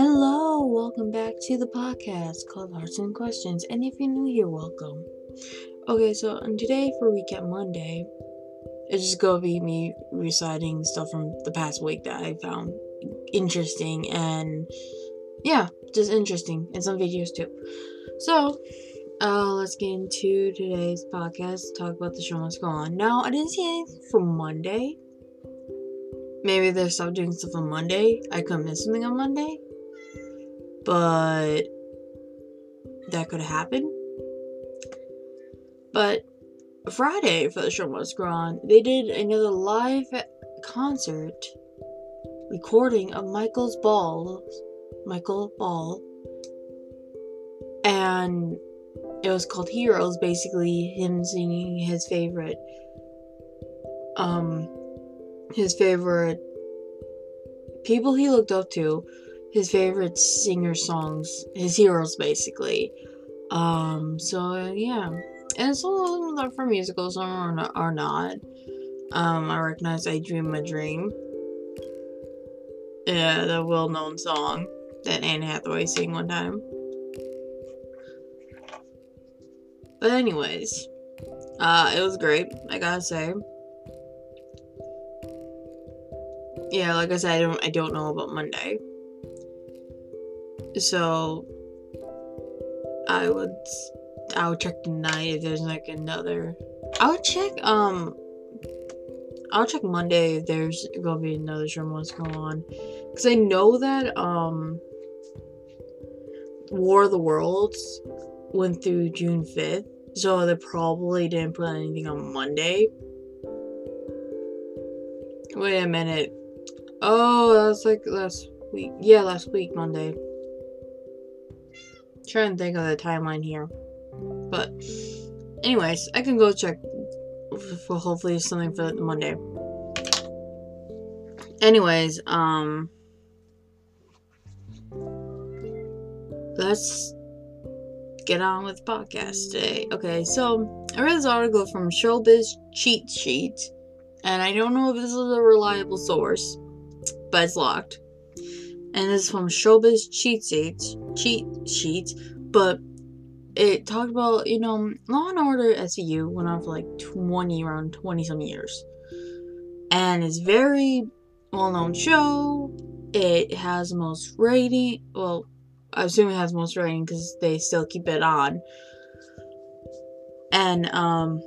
Hello, welcome back to the podcast called Hearts and Questions. And if you're new here, welcome. Okay, so um, today for Recap Monday, it's just gonna be me reciting stuff from the past week that I found interesting and yeah, just interesting, and some videos too. So, uh, let's get into today's podcast. Talk about the show must go on. Now, I didn't see anything from Monday. Maybe they stopped doing stuff on Monday. I could miss something on Monday, but that could happen. But Friday for the show must go on, they did another live concert recording of Michael's ball, Michael Ball, and it was called Heroes. Basically, him singing his favorite, um, his favorite people he looked up to, his favorite singer songs, his heroes, basically. Um, so yeah, and some of them are for musicals, some are not. Not. Um, I recognize "I Dream a Dream." Yeah, the well-known song that Anne Hathaway sang one time. But anyways, uh, it was great. I gotta say. Yeah, like I said, I don't, I don't know about Monday. So, I would, I would check tonight if there's like another. I would check, um, I'll check Monday if there's gonna be another what's going on, because I know that um, War of the Worlds went through June fifth, so they probably didn't put anything on Monday. Wait a minute. Oh, that's like last week. Yeah, last week Monday. Trying to think of the timeline here, but anyways, I can go check for hopefully something for Monday. Anyways, um let's get on with podcast today. Okay, so I read this article from Showbiz Cheat Sheet, and I don't know if this is a reliable source, but it's locked. And this is from Showbiz Cheat Sheet, Cheat Sheet, but it talked about, you know, Law and Order SVU went on for like 20, around 20 some years. And it's very well known show. It has most rating. Well, I assume it has most rating because they still keep it on. And, um,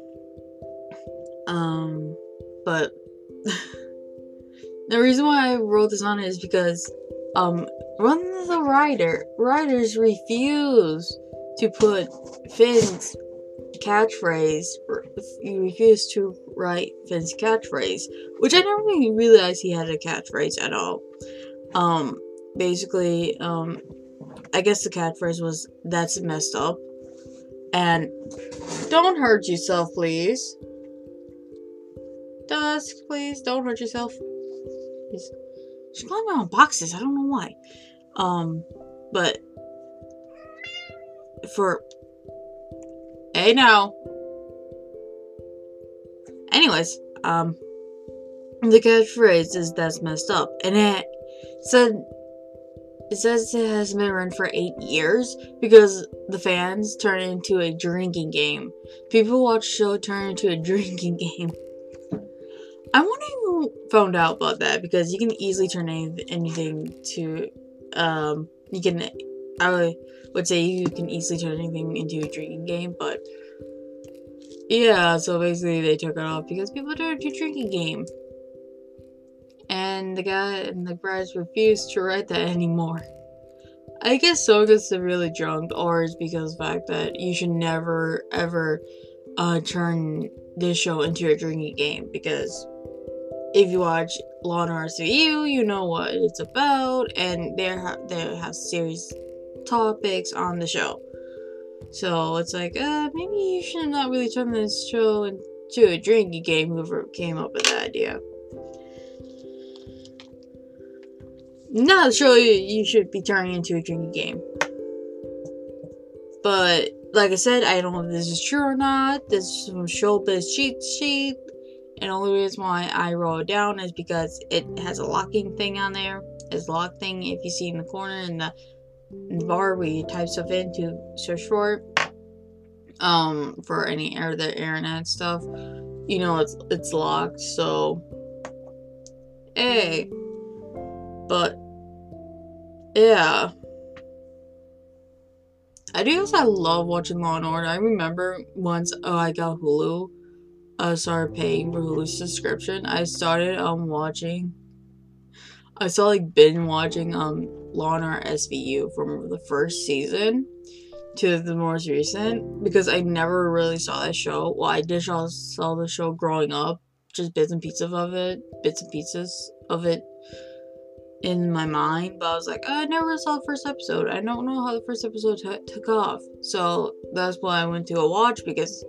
um, but the reason why I wrote this on is because, um, of the writer, writers refuse to put Fin's catchphrase. He refused to write Fin's catchphrase, which I never really realized he had a catchphrase at all. Um, basically, um, I guess the catchphrase was "That's messed up," and "Don't hurt yourself, please." Dusk, please don't hurt yourself. Please. She's climbing on boxes. I don't know why. Um, but for hey now. Anyways, um, the catchphrase is "That's messed up," and it said it says it has been run for eight years because the fans turn it into a drinking game. People watch show turn into a drinking game. I wonder who found out about that because you can easily turn any, anything to, um, you can, I would say you can easily turn anything into a drinking game, but yeah, so basically they took it off because people turned it to a drinking game and the guy and the guys refused to write that anymore. I guess so because they're really drunk, or it's because of the fact that you should never ever uh, turn this show into a drinking game because if you watch Law and Order SVU, you know what it's about, and there ha- there has serious topics on the show. So it's like, uh, maybe you should not really turn this show into a drinking game. Whoever came up with that idea. not sure you should be turning into a drinking game. But like I said, I don't know if this is true or not. This is from Showbiz cheat sheet, And only reason why I roll it down is because it has a locking thing on there. It's lock thing if you see in the corner in the, bar where you type stuff in to search for it. Um, for any air the internet stuff. You know it's it's locked, so hey. But yeah. I do also I love watching Law and Order. I remember once oh I got Hulu. I started paying for Hulu subscription. I started um watching I saw like been watching um Order SVU from the first season to the most recent because I never really saw that show. Well, I did saw, saw the show growing up, just bits and pieces of it, bits and pieces of it in my mind, but I was like, I never saw the first episode. I don't know how the first episode t- took off. So that's why I went to a watch because,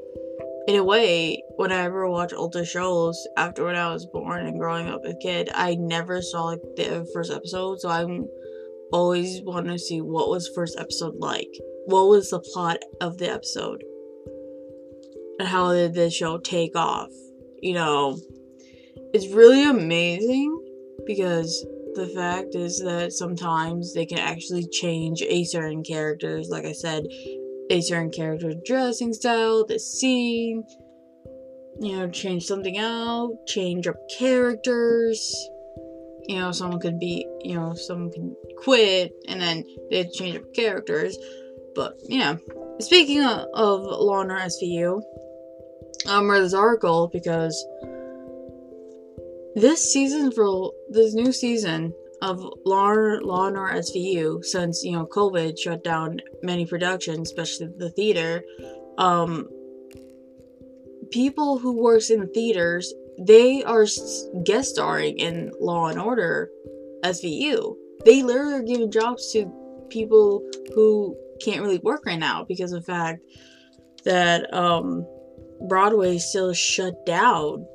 in a way, when I watch older shows after when I was born and growing up a kid, I never saw like the first episode. So I'm always want to see what was first episode like. What was the plot of the episode? And how did the show take off? You know, it's really amazing because the fact is that sometimes they can actually change a certain character's, like I said, a certain character's dressing style, the scene, you know, change something out, change up characters. You know, someone could be, you know, someone can quit and then they change up characters. But, yeah. Speaking of, of Law and Order SVU, um, read this article because this season for this new season of Law, Law and Order SVU, since you know COVID shut down many productions, especially the theater, um, people who works in theaters they are guest starring in Law and Order SVU. They literally are giving jobs to people who can't really work right now because of the fact that um, Broadway still shut down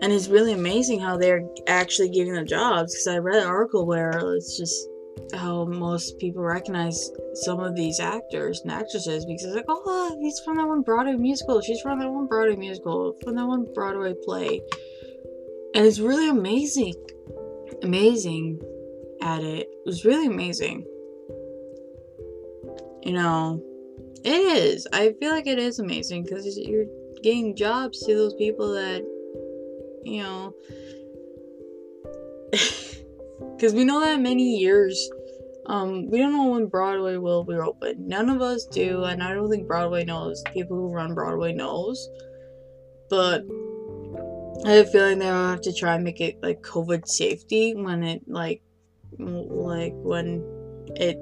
and it's really amazing how they're actually giving them jobs because I read an article where it's just how most people recognize some of these actors and actresses because it's like, oh, he's from that one Broadway musical, she's from that one Broadway musical, from that one Broadway play. And it's really amazing. Amazing at it. It was really amazing. You know, it is. I feel like it is amazing because you're getting jobs to those people that you know, because we know that many years, um, we don't know when Broadway will be open. None of us do, and I don't think Broadway knows. People who run Broadway knows, but I have a feeling they'll have to try and make it like COVID safety when it like, like when it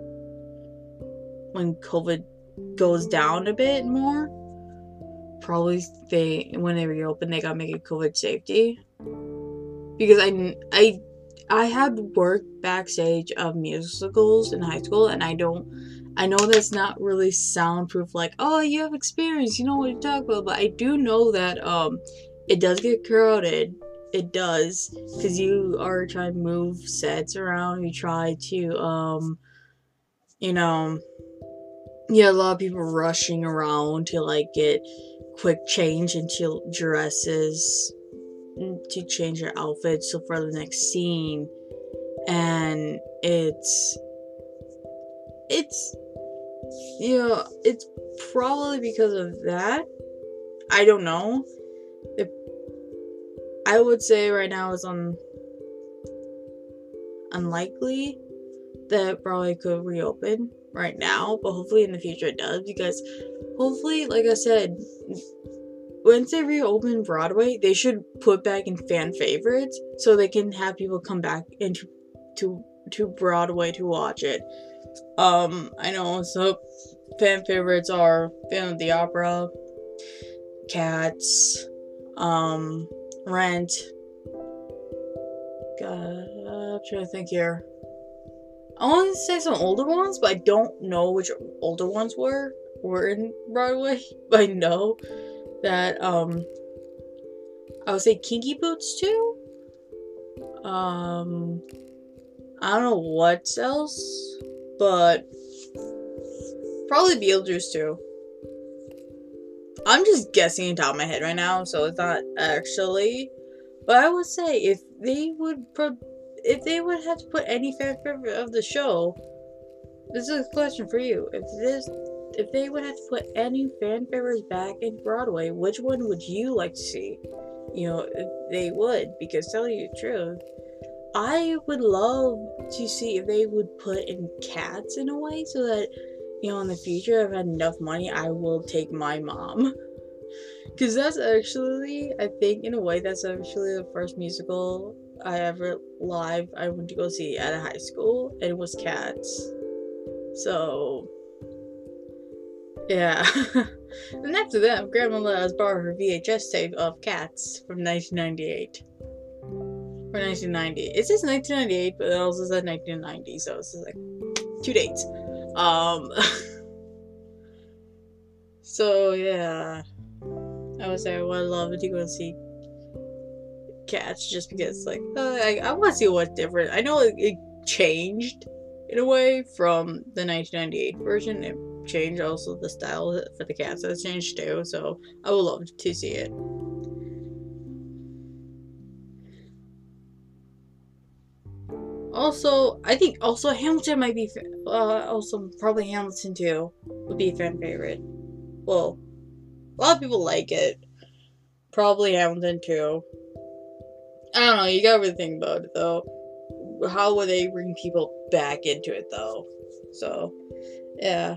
when COVID goes down a bit more probably they when they reopen they gotta make it COVID safety. Because I I I had worked backstage of musicals in high school and I don't I know that's not really soundproof like oh you have experience you know what you talk about but I do know that um it does get crowded. It does because you are trying to move sets around you try to um you know yeah a lot of people rushing around to like get quick change into dresses mm, to change your outfits so for the next scene. And it's it's you know it's probably because of that. I don't know. I would say right now it's on unlikely that probably could reopen right now but hopefully in the future it does because hopefully, like I said, once they reopen Broadway, they should put back in fan favorites so they can have people come back into to to Broadway to watch it. Um, I know so fan favorites are Phantom of the Opera, Cats, um, Rent. God, I'm trying to think here. I want to say some older ones, but I don't know which older ones were were in Broadway, but I know that um I would say Kinky Boots too. Um I don't know what else, but probably Beetlejuice too. I'm just guessing on top of my head right now, so it's not actually. But I would say if they would pro- if they would have to put any fan favorite of the show, this is a question for you. If this if they would have to put any fan favorites back in Broadway, which one would you like to see? You know, they would, because tell you the truth, I would love to see if they would put in cats in a way so that you know in the future if I had enough money I will take my mom. Cause that's actually I think in a way that's actually the first musical I ever live I went to go see at a high school and it was cats. So yeah. and after that, Grandma let us borrow her VHS tape of Cats from 1998. Or 1990. It says 1998, but it also says 1990, so it's like two dates. Um. so yeah, I would say I would love to go see Cats just because, like, uh, I, I want to see what's different. I know it, it changed in a way from the 1998 version. It changed also the style for the cats has changed too, so I would love to see it. Also, I think also Hamilton might be uh, also probably Hamilton too would be a fan favorite. Well, a lot of people like it. Probably Hamilton too. I don't know. You gotta think about it though. How would they bring people back into it though? So, yeah.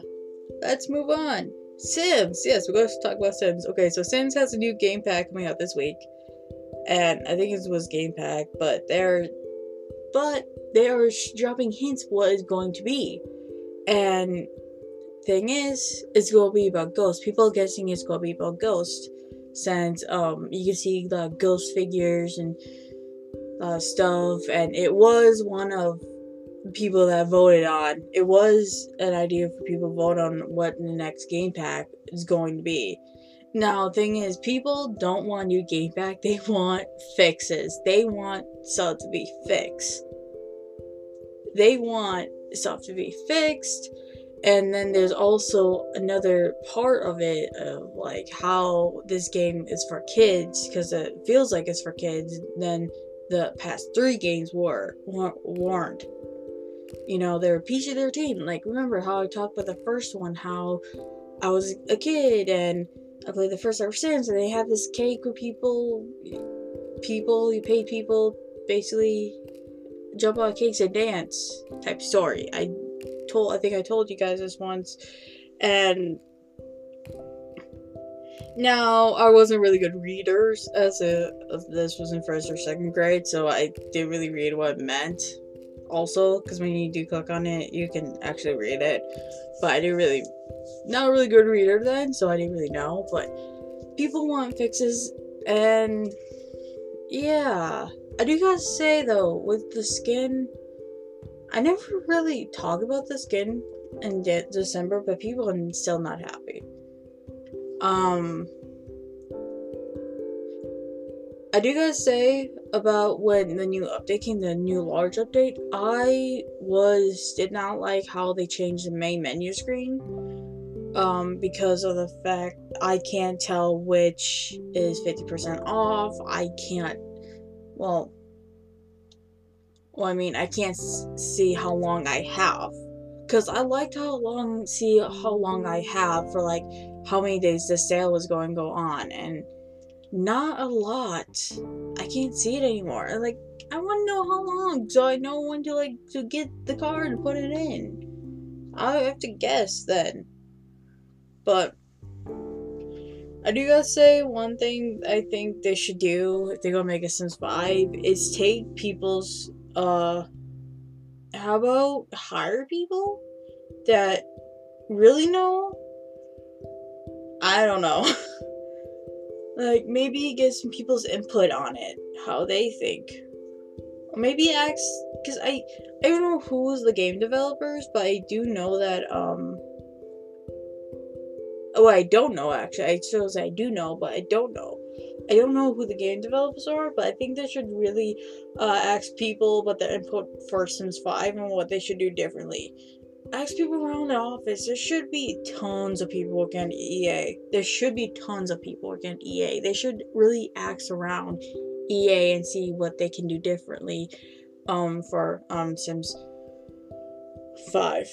Let's move on. Sims. Yes, we're going to talk about Sims. Okay, so Sims has a new game pack coming out this week, and I think it was game pack, but they're but they are dropping hints what it's going to be. And thing is, it's going to be about ghosts. People are guessing it's going to be about ghosts, since um you can see the ghost figures and uh, stuff, and it was one of people that voted on. It was an idea for people to vote on what the next game pack is going to be. Now, thing is, people don't want new game pack. They want fixes. They want stuff to be fixed. They want stuff to be fixed. And then there's also another part of it of like how this game is for kids because it feels like it's for kids. Then the past three games were weren't you know, they're PG 13. Like, remember how I talked about the first one, how I was a kid and I played the first ever Sims, and they had this cake with people, people, you paid people basically jump on cakes and dance type story. I told, I think I told you guys this once, and now I wasn't really good readers as a this was in first or second grade, so I didn't really read what it meant. Also because when you do click on it you can actually read it. But i didn't really not a really good reader then so i didn't really know. But people want fixes and yeah. I do gotta say though with the skin i never really talk about the skin in de- december but people are still not happy um I do gotta say about when the new update came, the new large update, I was did not like how they changed the main menu screen. Um, because of the fact I can't tell which is 50% off. I can't, well, well, I mean, I can't see how long I have. Because I liked how long, see how long I have for like how many days the sale was going to go on. And not a lot. I can't see it anymore. Like, I want to know how long so I know when to like to get the card and put it in. I have to guess then. But I do gotta say one thing I think they should do if they're gonna make a Sims 5 is take people's uh how about hire people that really know? I don't know. Like, maybe get some people's input on it, how they think. Maybe ask, because I, I don't know who's the game developers, but I do know that, um, oh, I don't know actually. I suppose I do know, but I don't know. I don't know who the game developers are, but I think they should really uh, ask people about their input for Sims 5 and what they should do differently. Ask people around the office. There should be tons of people working EA. There should be tons of people working EA. They should really ask around EA and see what they can do differently um for um Sims 5.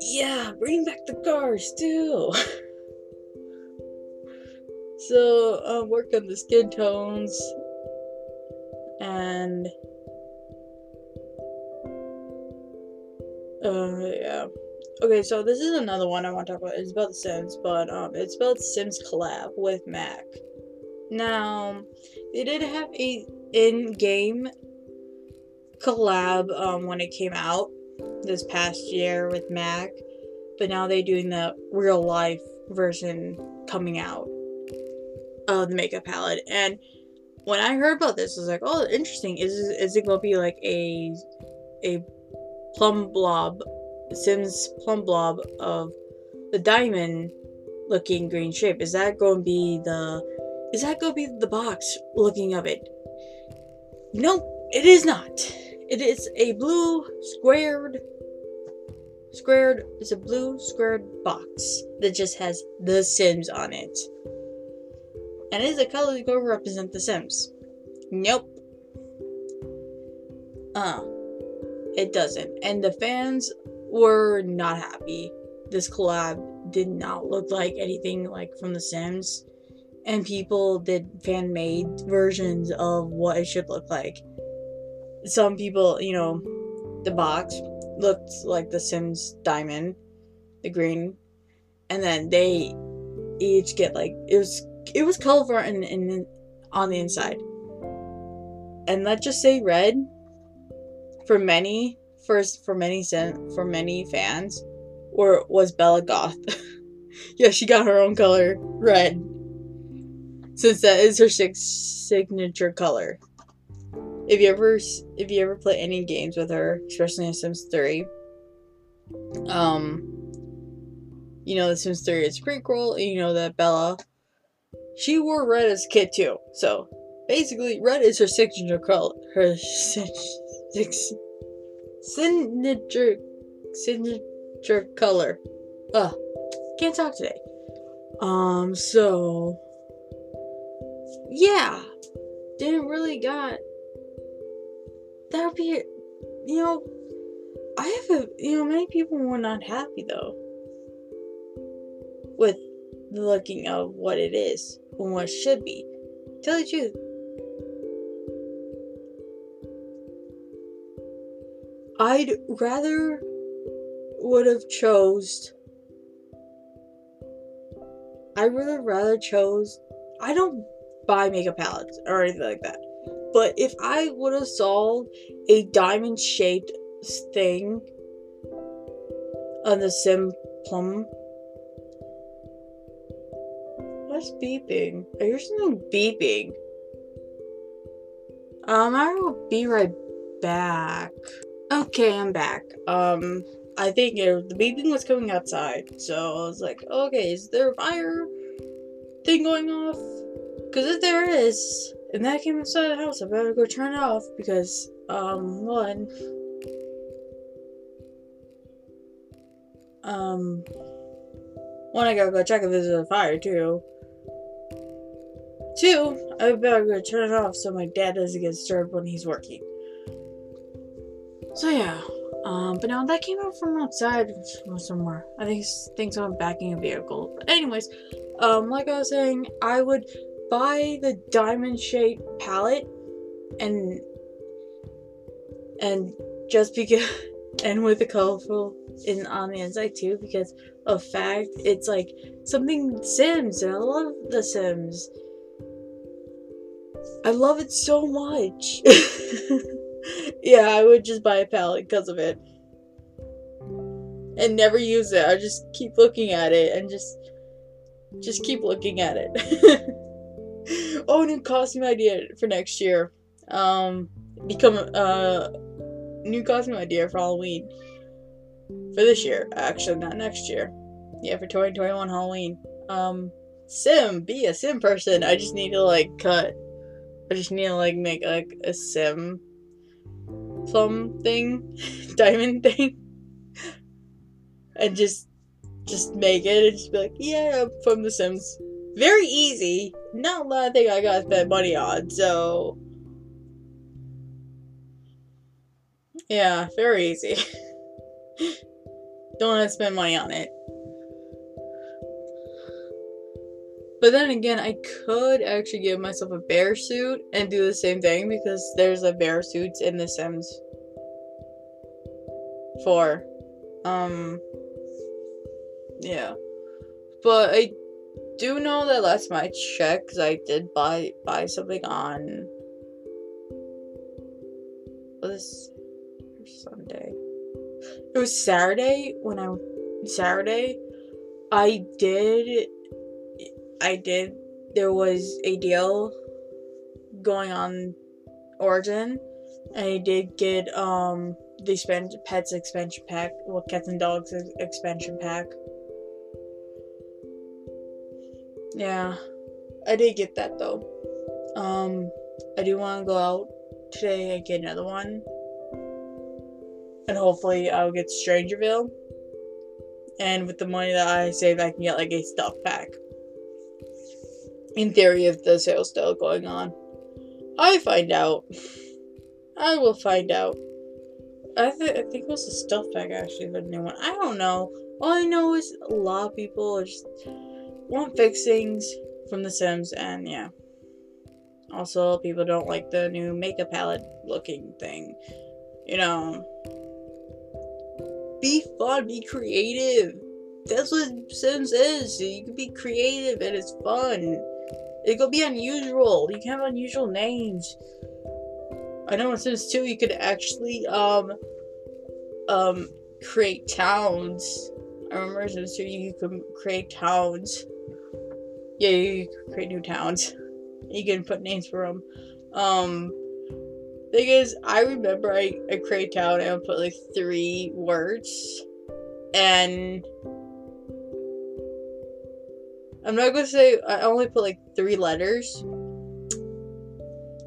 Yeah, bring back the cars too. so, uh, work on the skin tones and uh yeah. Okay, so this is another one I want to talk about. It's about The Sims, but um, it's about Sims collab with Mac. Now, they did have a in-game collab um, when it came out this past year with Mac, but now they're doing the real life version coming out of the makeup palette. And when I heard about this, I was like, "Oh, interesting. Is is it gonna be like a a plumbob, Sims plumbob of the diamond looking green shape? Is that going to be the is that going to be the box looking of it?" Nope, it is not. It is a blue squared squared it's a blue squared box that just has the Sims on it. And is the color going to represent the Sims. Nope. Uh it doesn't. And the fans were not happy. This collab did not look like anything like from The Sims. And people did fan made versions of what it should look like some people, you know, the box looked like the Sims diamond, the green, and then they each get like it was it was colorful and, and on the inside, and let's just say red. For many, first for many for many fans, or was Bella Goth. yeah, she got her own color, red. Since that is her signature color if you ever if you ever play any games with her, especially in Sims 3, um, you know the Sims 3 is prequel, and you know that Bella, she wore red as a kid too. So basically, red is her signature color. Her signature signature color. Ugh, can't talk today. Um, so yeah, didn't really got that would be, you know, I have a, you know, many people were not happy though with the looking of what it is and what should be. Tell the truth. I'd rather would have chose I would have rather chose I don't buy makeup palettes or anything like that. But if I would have solved a diamond shaped thing on the sim plum. What's beeping? I hear something beeping. Um, I will be right back. Okay, I'm back. Um, I think it, the beeping was coming outside, so I was like, okay, is there a fire thing going off? Because if there is, and that came inside the house. I better go turn it off because, um, one, um, one, I gotta go check if there's a fire, too. Two, I better go turn it off so my dad doesn't get disturbed when he's working. So yeah, um, but now that came out from outside from somewhere. I think things think someone backing a vehicle. But anyways, um, like I was saying, I would buy the diamond shaped palette and and just because and with the colorful in on the inside too because of fact it's like something sims and i love the sims i love it so much yeah i would just buy a palette because of it and never use it i just keep looking at it and just just keep looking at it oh, new costume idea for next year. Um, become a uh, new costume idea for Halloween. For this year, actually, not next year. Yeah, for 2021 Halloween. Um, Sim, be a Sim person. I just need to like cut. I just need to like make like a Sim plum thing, diamond thing, and just just make it and just be like, yeah, from The Sims. Very easy. Not a lot of things I gotta spend money on, so yeah, very easy. Don't have to spend money on it. But then again, I could actually give myself a bear suit and do the same thing because there's a bear suits in The Sims 4. Um, yeah. But I do know that last time I checked, because I did buy buy something on was Sunday. It was Saturday when I Saturday. I did I did. There was a deal going on Origin, and I did get um the pets expansion pack, well, cats and dogs expansion pack. Yeah, I did get that though. Um, I do want to go out today and get another one, and hopefully I'll get Strangerville. And with the money that I saved, I can get like a stuff pack in theory, if the sale's still going on. I find out. I will find out. I, th- I think it was the stuff pack actually the new one. I don't know. All I know is a lot of people just want fixings from The Sims, and yeah. Also, people don't like the new makeup palette looking thing. You know. Be fun, be creative. That's what Sims is. You can be creative and it's fun. It could be unusual. You can have unusual names. I know in Sims 2 you could actually um um create towns. I remember in Sims 2 you could create towns. Yeah, you create new towns. You can put names for them. Um thing is, I remember I, I create town and I put like three words and I'm not gonna say I only put like three letters.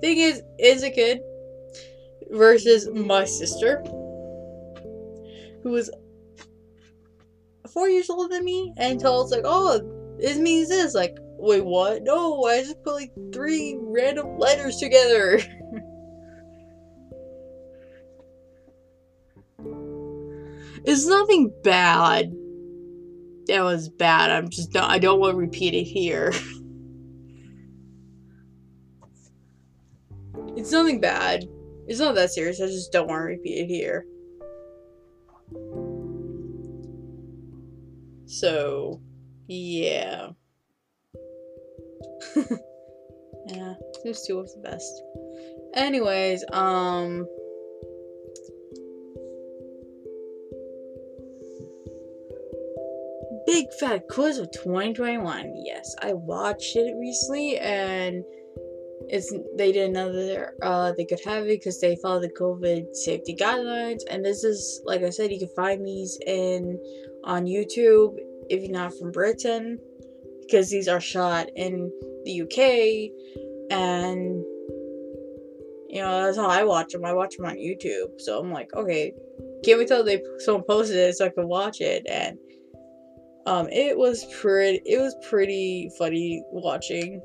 Thing is, is a kid versus my sister, who was four years older than me, and told like, "Oh, this means this." Like, wait, what? No, I just put like three random letters together. it's nothing bad that was bad. I'm just don't, I don't want to repeat it here. it's nothing bad. It's not that serious. I just don't want to repeat it here. So, yeah. yeah, those two was the best. Anyways, um Big Fat Quiz of 2021. Yes, I watched it recently and it's they did another uh they could have it because they follow the COVID safety guidelines and this is like I said you can find these in on YouTube if you're not from Britain because these are shot in the UK and you know that's how I watch them. I watch them on YouTube, so I'm like, okay, can't wait till they someone posted it so I can watch it and um, it was pretty. It was pretty funny watching.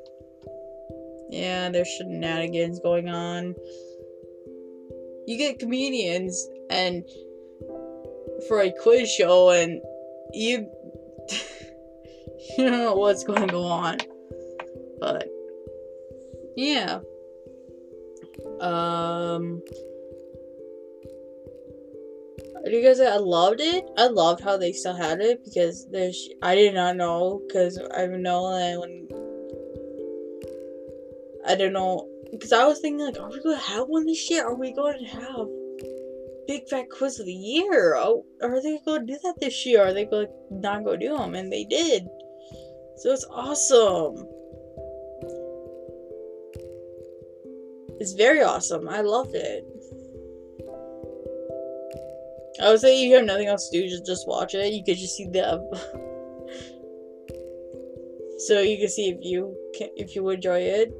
Yeah, there's shenanigans going on. You get comedians and for a quiz show, and you you don't know what's going to go on, but yeah. Um, guys I loved it. I loved how they still had it because there's I did not know because I know that when I don't know because I was thinking like, oh are we gonna have one this year? Are we going to have Big Fat Quiz of the Year? Oh, are they gonna do that this year? Are they gonna not go do them? And they did. So it's awesome. It's very awesome. I loved it. I would say you have nothing else to do, just just watch it. You could just see the. so you can see if you can, if you enjoy it.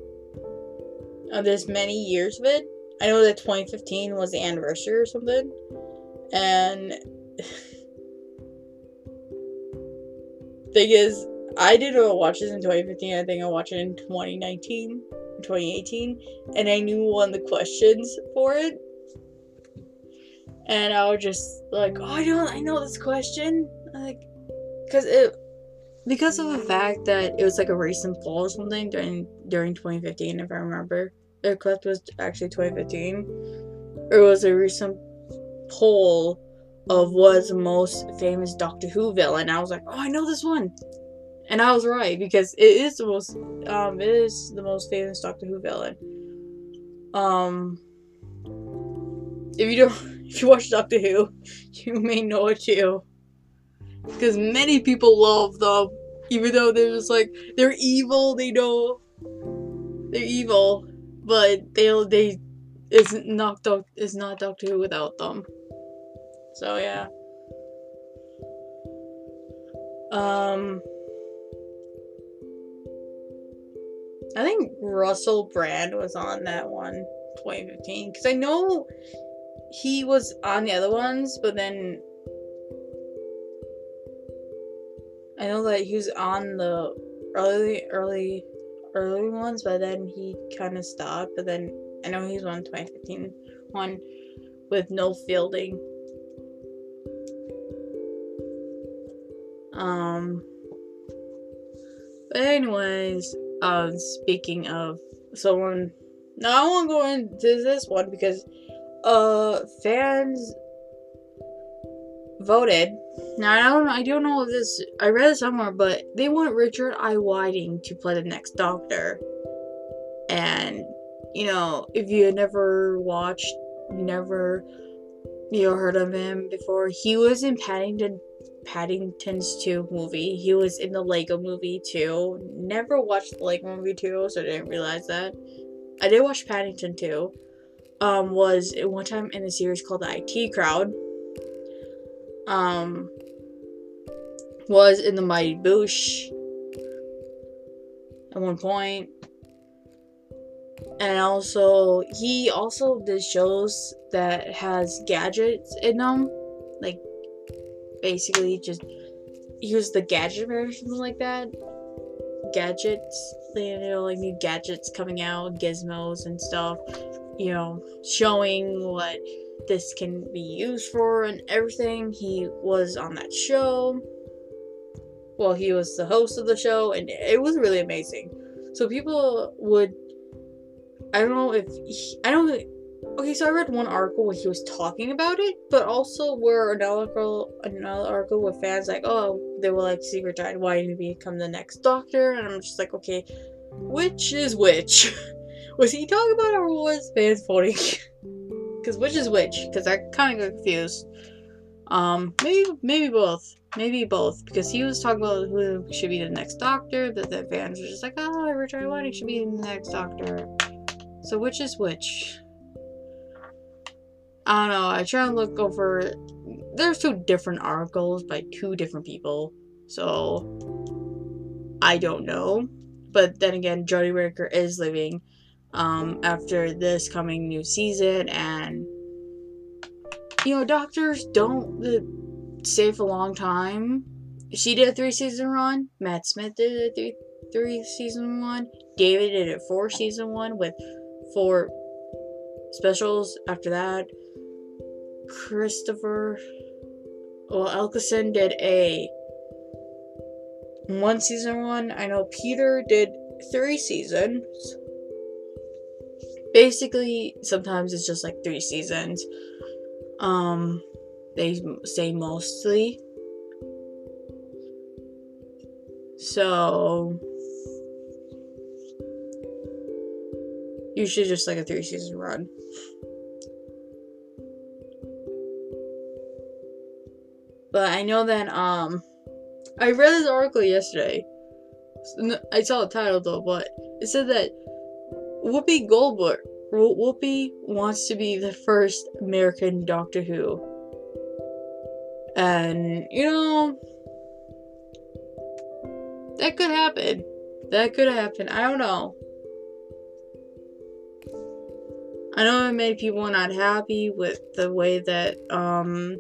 Uh, there's many years of it. I know that 2015 was the anniversary or something, and thing is, I didn't watch this in 2015. I think I watched it in 2019, 2018, and I knew one of the questions for it. And I was just like, oh, I don't, I know this question, like, cause it, because of the fact that it was like a recent poll or something during during 2015, if I remember, the was actually 2015. It was a recent poll of what's the most famous Doctor Who villain. I was like, oh, I know this one. And I was right because it is the most um it is the most famous Doctor Who villain. Um if you don't if you watch Doctor Who, you may know it too. Because many people love them. Even though they're just like they're evil, they know they're evil. But they'll they is not doc is not Doctor Who without them. So yeah. Um I think Russell Brand was on that one 2015 because I know he was on the other ones, but then I know that he was on the early, early, early ones, but then he kind of stopped. But then I know he's on 2015 one with Noel Fielding. Um. But anyways, uh, speaking of someone, now I won't go into this one because uh fans voted. Now I don't I don't know if this I read it somewhere, but they want Richard Ayoade to play the next Doctor. And you know, if you never watched, never you know heard of him before, he was in Paddington Paddington's 2 movie. He was in the Lego movie too. Never watched the Lego movie 2, so I didn't realize that. I did watch Paddington 2. Um, was one time in a series called the IT Crowd. Um, was in the Mighty Boosh at one point. And also, he also did shows that has gadgets in them, like basically just use the gadget or something like that. Gadgets, you know, like new gadgets coming out, gizmos and stuff, you know, showing what this can be used for and everything. He was on that show. Well, he was the host of the show, and it was really amazing. So people would, I don't know if he, I don't Okay, so I read one article where he was talking about it, but also where another article, another article with fans like, oh, they were like secret giant why didn't he become the next doctor? And I'm just like, okay, which is which? was he talking about or was voting? Because which is which? Because I kind of got confused. Um, maybe maybe both. Maybe both. Because he was talking about who should be the next doctor, but the fans were just like, oh, Richard Ayoade should be the next doctor. So which is which? I don't know. I try and look over. There's two different articles by two different people, so I don't know. But then again, Jodie Whittaker is leaving um, after this coming new season, and you know, doctors don't stay for a long time. She did a three season run. Matt Smith did a three three season one. David did a four season one with four specials after that. Christopher. Well, Eccleston did a one season one. I know Peter did three seasons. Basically, sometimes it's just like three seasons. Um, they say mostly. So, usually just like a three season run. But I know that um I read this article yesterday. I saw the title though, but it said that Whoopi Goldberg Whoopi wants to be the first American Doctor Who. And you know that could happen. That could happen. I don't know. I know it made people not happy with the way that um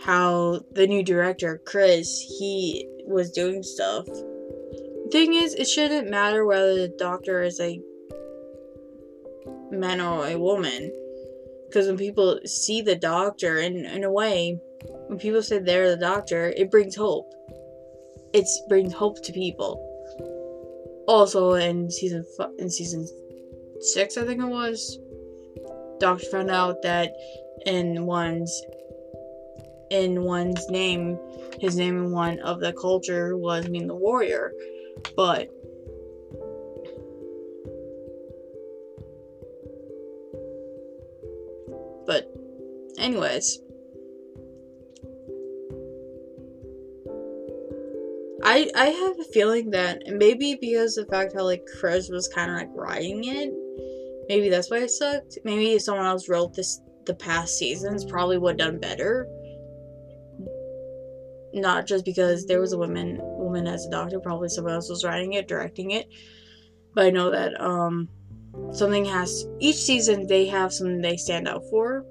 how the new director Chris he was doing stuff. Thing is, it shouldn't matter whether the doctor is a man or a woman, because when people see the doctor, in in a way, when people say they're the doctor, it brings hope. It brings hope to people. Also, in season in season six, I think it was, Doctor found out that in one's in one's name, his name in one of the culture was mean the warrior, but but anyways I I have a feeling that maybe because of the fact how like Chris was kind of like writing it, maybe that's why it sucked. Maybe if someone else wrote this the past seasons, probably would have done better. Not just because there was a woman woman as a doctor, probably someone else was writing it, directing it. But I know that um something has each season they have something they stand out for.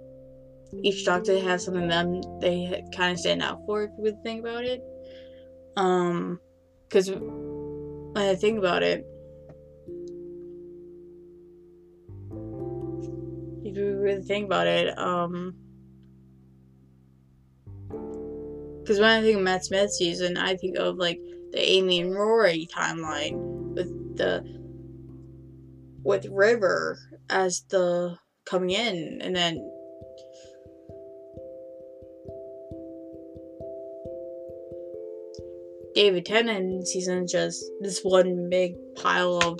Each doctor has something them they kind of stand out for if you would think about it. Um, because when I think about it, if you really think about it, um, because when I think of Matt Smith season, I think of like the Amy and Rory timeline with the with River as the coming in, and then David Tennant season just this one big pile of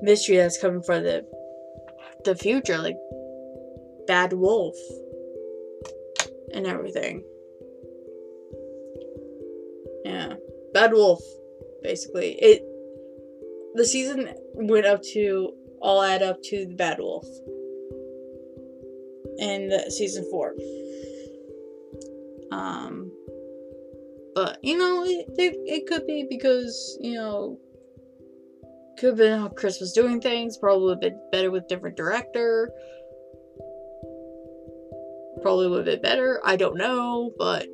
mystery that's coming for the the future, like Bad Wolf and everything. Yeah. Bad Wolf, basically. It the season went up to all add up to the Bad Wolf. In the season four. Um but you know, it, it, it could be because you know, could have been how Chris was doing things. Probably a bit better with different director. Probably have been better. I don't know, but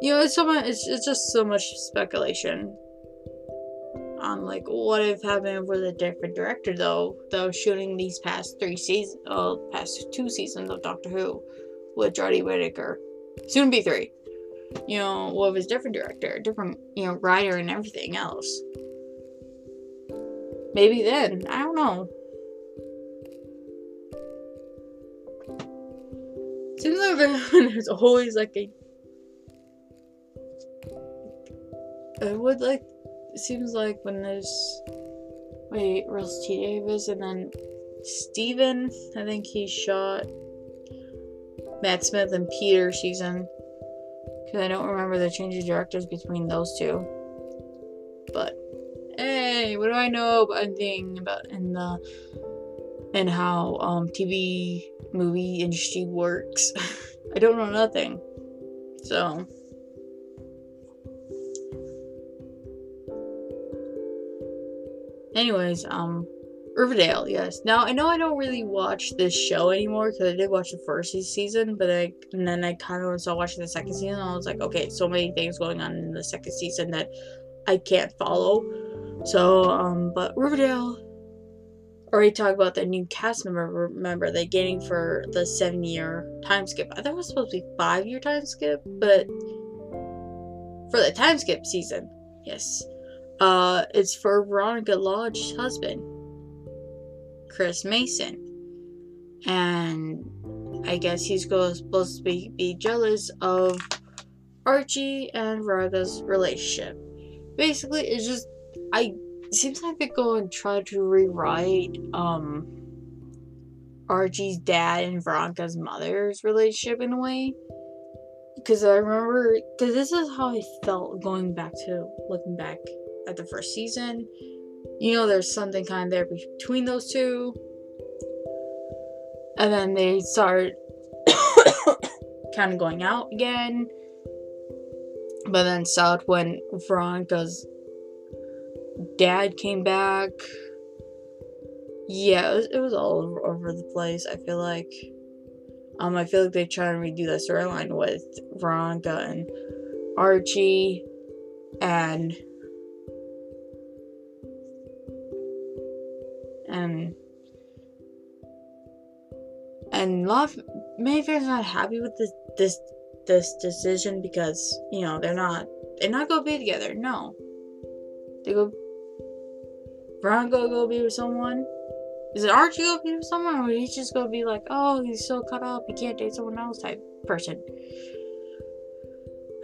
you know, it's so much. It's, it's just so much speculation on like what if happened with a different director though, though shooting these past three seasons, uh, past two seasons of Doctor Who with Jodie Whittaker. Soon be three. You know, what was different director, different, you know, writer and everything else. Maybe then. I don't know. Seems like there's always like a. I would like. It seems like when there's. Wait, Russell T Davies and then Steven, I think he shot Matt Smith and Peter season. Because I don't remember the change of directors between those two. But hey, what do I know about anything about in the and how um TV movie industry works? I don't know nothing. So anyways, um Riverdale, yes. Now I know I don't really watch this show anymore because I did watch the first season, but I and then I kind of started watching the second season. I was like, okay, so many things going on in the second season that I can't follow. So, um, but Riverdale already talked about the new cast member. Remember, they're getting for the seven year time skip. I thought it was supposed to be five year time skip, but for the time skip season, yes. Uh, it's for Veronica Lodge's husband. Chris Mason. And I guess he's supposed to be, be jealous of Archie and Veronica's relationship. Basically, it's just I it seems like they go and try to rewrite um Archie's dad and Veronica's mother's relationship in a way. Because I remember, because this is how I felt going back to looking back at the first season you know there's something kind of there between those two. And then they start kind of going out again. But then South when Veronica's dad came back. Yeah, it was, it was all over, over the place. I feel like. Um, I feel like they try to redo the storyline with Veronica and Archie, and and and fans are not happy with this this this decision because you know they're not they're not gonna be together. No, they go. Veronica go be with someone. Is it Archie gonna be with someone, or he's just gonna be like, oh, he's so cut up, he can't date someone else type person?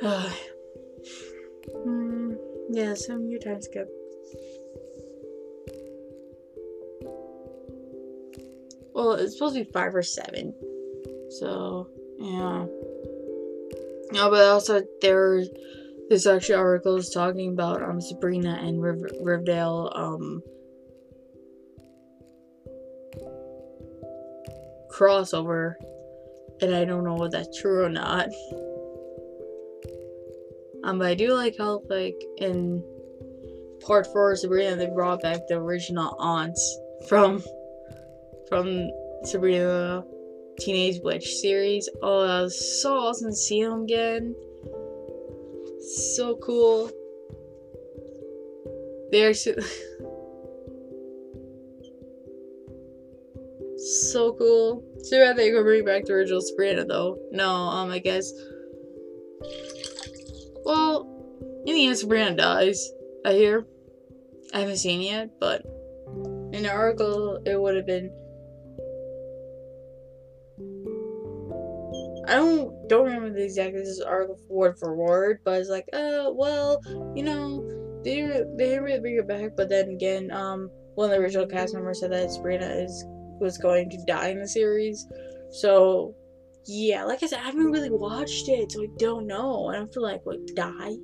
mm, yeah, some your time skip. Well, it's supposed to be five or seven. So, yeah. No, but also there's this actually is talking about um Sabrina and Riv- Riverdale um crossover, and I don't know if that's true or not. Um, but I do like how like in part four Sabrina they brought back the original aunts from from Sabrina Teenage Witch series. Oh, that was so awesome to see them again. So cool. They're so, so cool. So bad they gonna bring back the original Sabrina though. No, um, I guess. Well, in the end, Sabrina dies. I hear. I haven't seen it yet, but in the article, it would have been I don't don't remember the exact this is article word for word, but it's like, uh, well, you know, they they didn't really bring it back, but then again, um, one of the original cast members said that Sabrina is was going to die in the series, so yeah, like I said, I haven't really watched it, so I don't know. And I feel like, what die?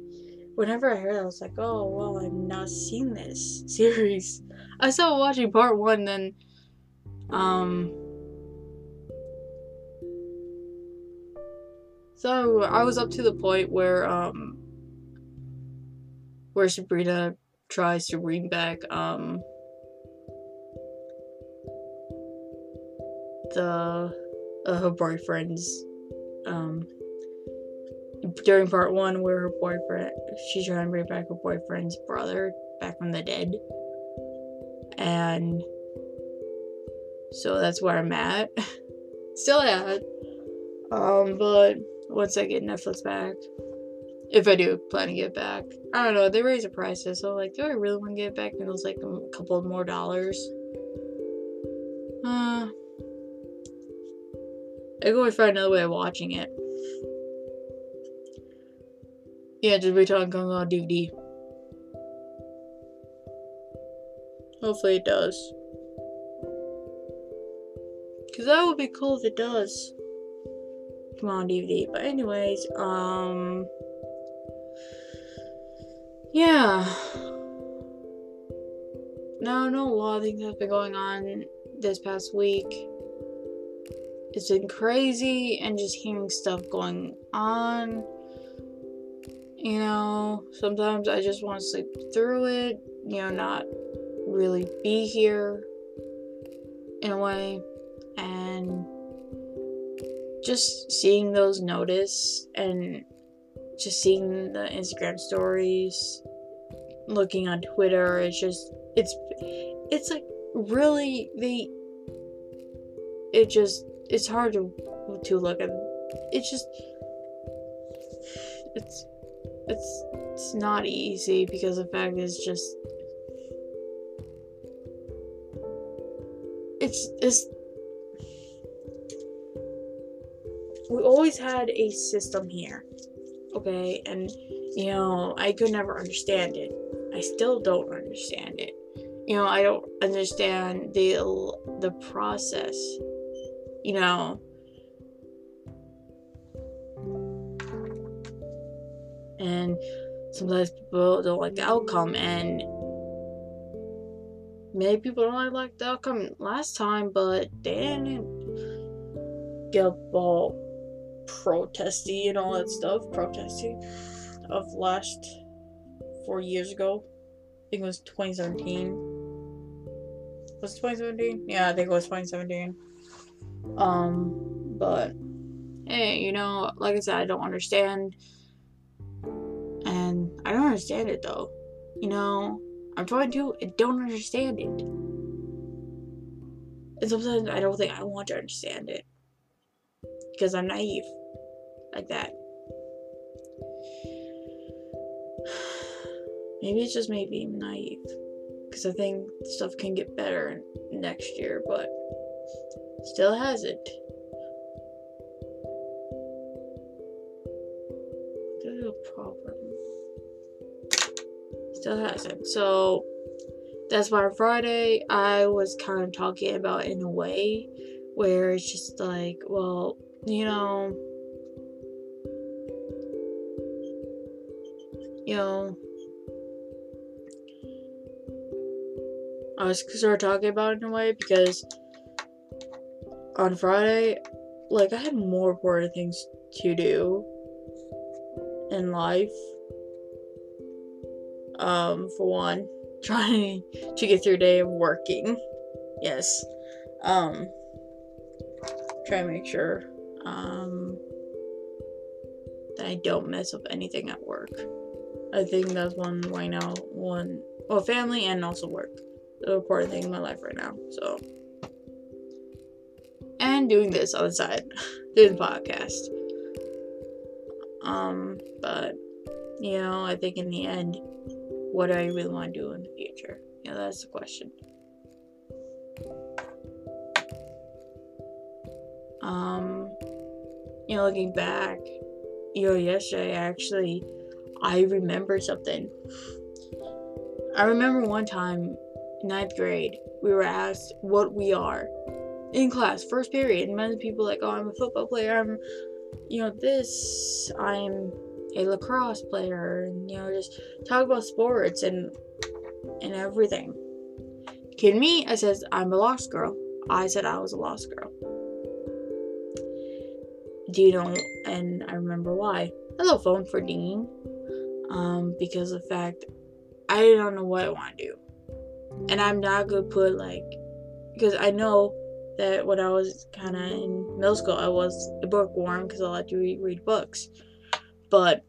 Whenever I heard that, I was like, oh well, I've not seen this series. I started watching part one, then, um, So I was up to the point where um where Sabrina tries to bring back um the uh, her boyfriend's um during part one where her boyfriend she's trying to bring back her boyfriend's brother back from the dead. And so that's where I'm at. Still at. Um but once I get Netflix back. If I do plan to get back. I don't know, they raise the prices, so like, do I really want to get back? And it was like a couple more dollars. Uh, I go find another way of watching it. Yeah, just return comes on DVD. Hopefully it does. Cause that would be cool if it does come on DVD. But anyways, um yeah. Now I know a lot of things have been going on this past week. It's been crazy and just hearing stuff going on. You know, sometimes I just want to sleep through it, you know, not really be here in a way. And just seeing those notice and just seeing the Instagram stories, looking on Twitter, it's just it's it's like really they it just it's hard to to look at it's just it's it's it's not easy because the fact is just it's it's we always had a system here, okay? And, you know, I could never understand it. I still don't understand it. You know, I don't understand the the process. You know, and sometimes people don't like the outcome and maybe people don't like the outcome last time but they didn't get all protesty and all that stuff, protesting of last four years ago. I think it was 2017. Was it 2017? Yeah, I think it was 2017. Um, but hey, you know, like I said, I don't understand. And I don't understand it though. You know, I'm trying to, I don't understand it. And sometimes I don't think I want to understand it. Because I'm naive. Like that. Maybe it's just me being naive. Because I think stuff can get better next year, but still hasn't. There's a problem. Still hasn't. So that's why Friday I was kind of talking about in a way where it's just like, well, you know, you know, I was started talking about it in a way because on Friday, like I had more important things to do in life. Um, for one, trying to get through a day of working. Yes. Um, try to make sure um that I don't mess up anything at work. I think that's one right now. One, well, family and also work the important thing in my life right now. So, and doing this on the side, doing the podcast. Um, but you know, I think in the end, what do I really want to do in the future? You know, that's the question. Um, you know, looking back, you know, yesterday actually, I remember something. I remember one time ninth grade, we were asked what we are in class, first period. And many people like, oh, I'm a football player. I'm, you know, this. I'm a lacrosse player, and you know, just talk about sports and and everything. Kid me? I says I'm a lost girl. I said I was a lost girl. Do you know? And I remember why. Hello, phone for Dean. Um, because of the fact I don't know what I want to do and I'm not gonna put like because I know that when I was kind of in middle school, I was a bookworm because I like to read, read books, but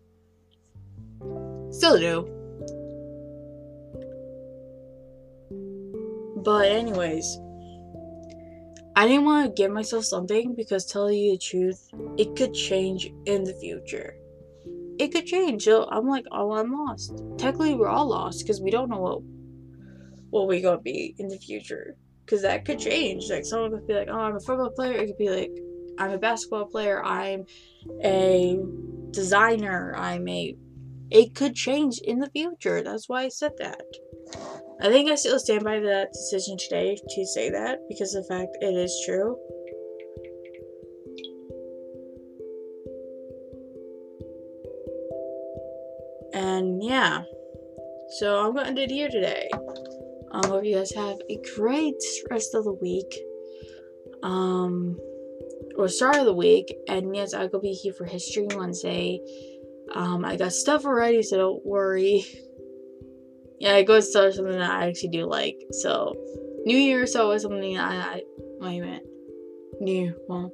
still do. But anyways, I didn't want to give myself something because tell you the truth, it could change in the future. It could change. So I'm like, oh, I'm lost. Technically, we're all lost because we don't know what what we gonna be in the future. Because that could change. Like someone could be like oh i'm a football player. It could be like i'm a basketball player. I'm a designer. I'm a it could change in the future. That's why i said that. I think i still stand by that decision today to say that because the fact it is true and yeah so i'm gonna end it here today um, hope you guys have a great rest of the week. Um, or start of the week. And yes, I will be here for History Wednesday. Um, I got stuff already, so don't worry. yeah, I go start something that I actually do like. So, New Year so is something I, I wait a minute. New well,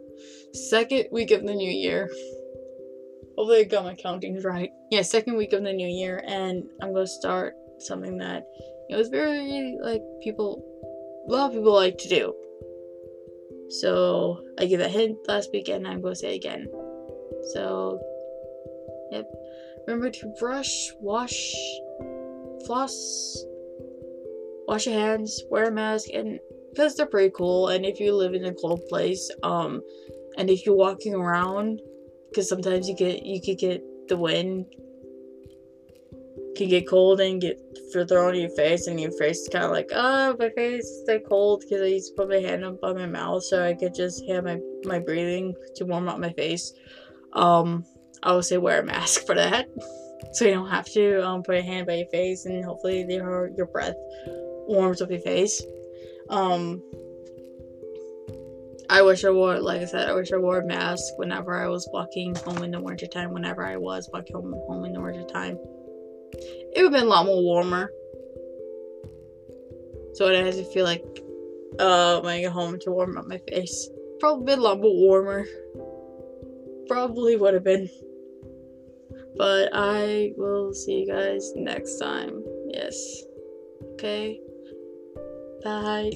second week of the new year. Hopefully, I got my countings right. Yeah, second week of the new year, and I'm gonna start something that it was very like people a lot of people like to do. So I gave a hint last week and I'm gonna say again. So yep. Remember to brush, wash, floss, wash your hands, wear a mask, and because they're pretty cool. And if you live in a cold place, um, and if you're walking around, because sometimes you get you could get the wind can get cold and get thrown in your face, and your face is kind of like, oh, my face is so cold because I used to put my hand up on my mouth so I could just have my, my breathing to warm up my face. Um, I would say wear a mask for that, so you don't have to um, put a hand by your face, and hopefully your your breath warms up your face. Um, I wish I wore, like I said, I wish I wore a mask whenever I was walking home in the wintertime, whenever I was walking home, home in the wintertime. It would have been a lot more warmer. So it has to feel like, uh, when I get home to warm up my face. Probably been a lot more warmer. Probably would have been. But I will see you guys next time. Yes. Okay. Bye.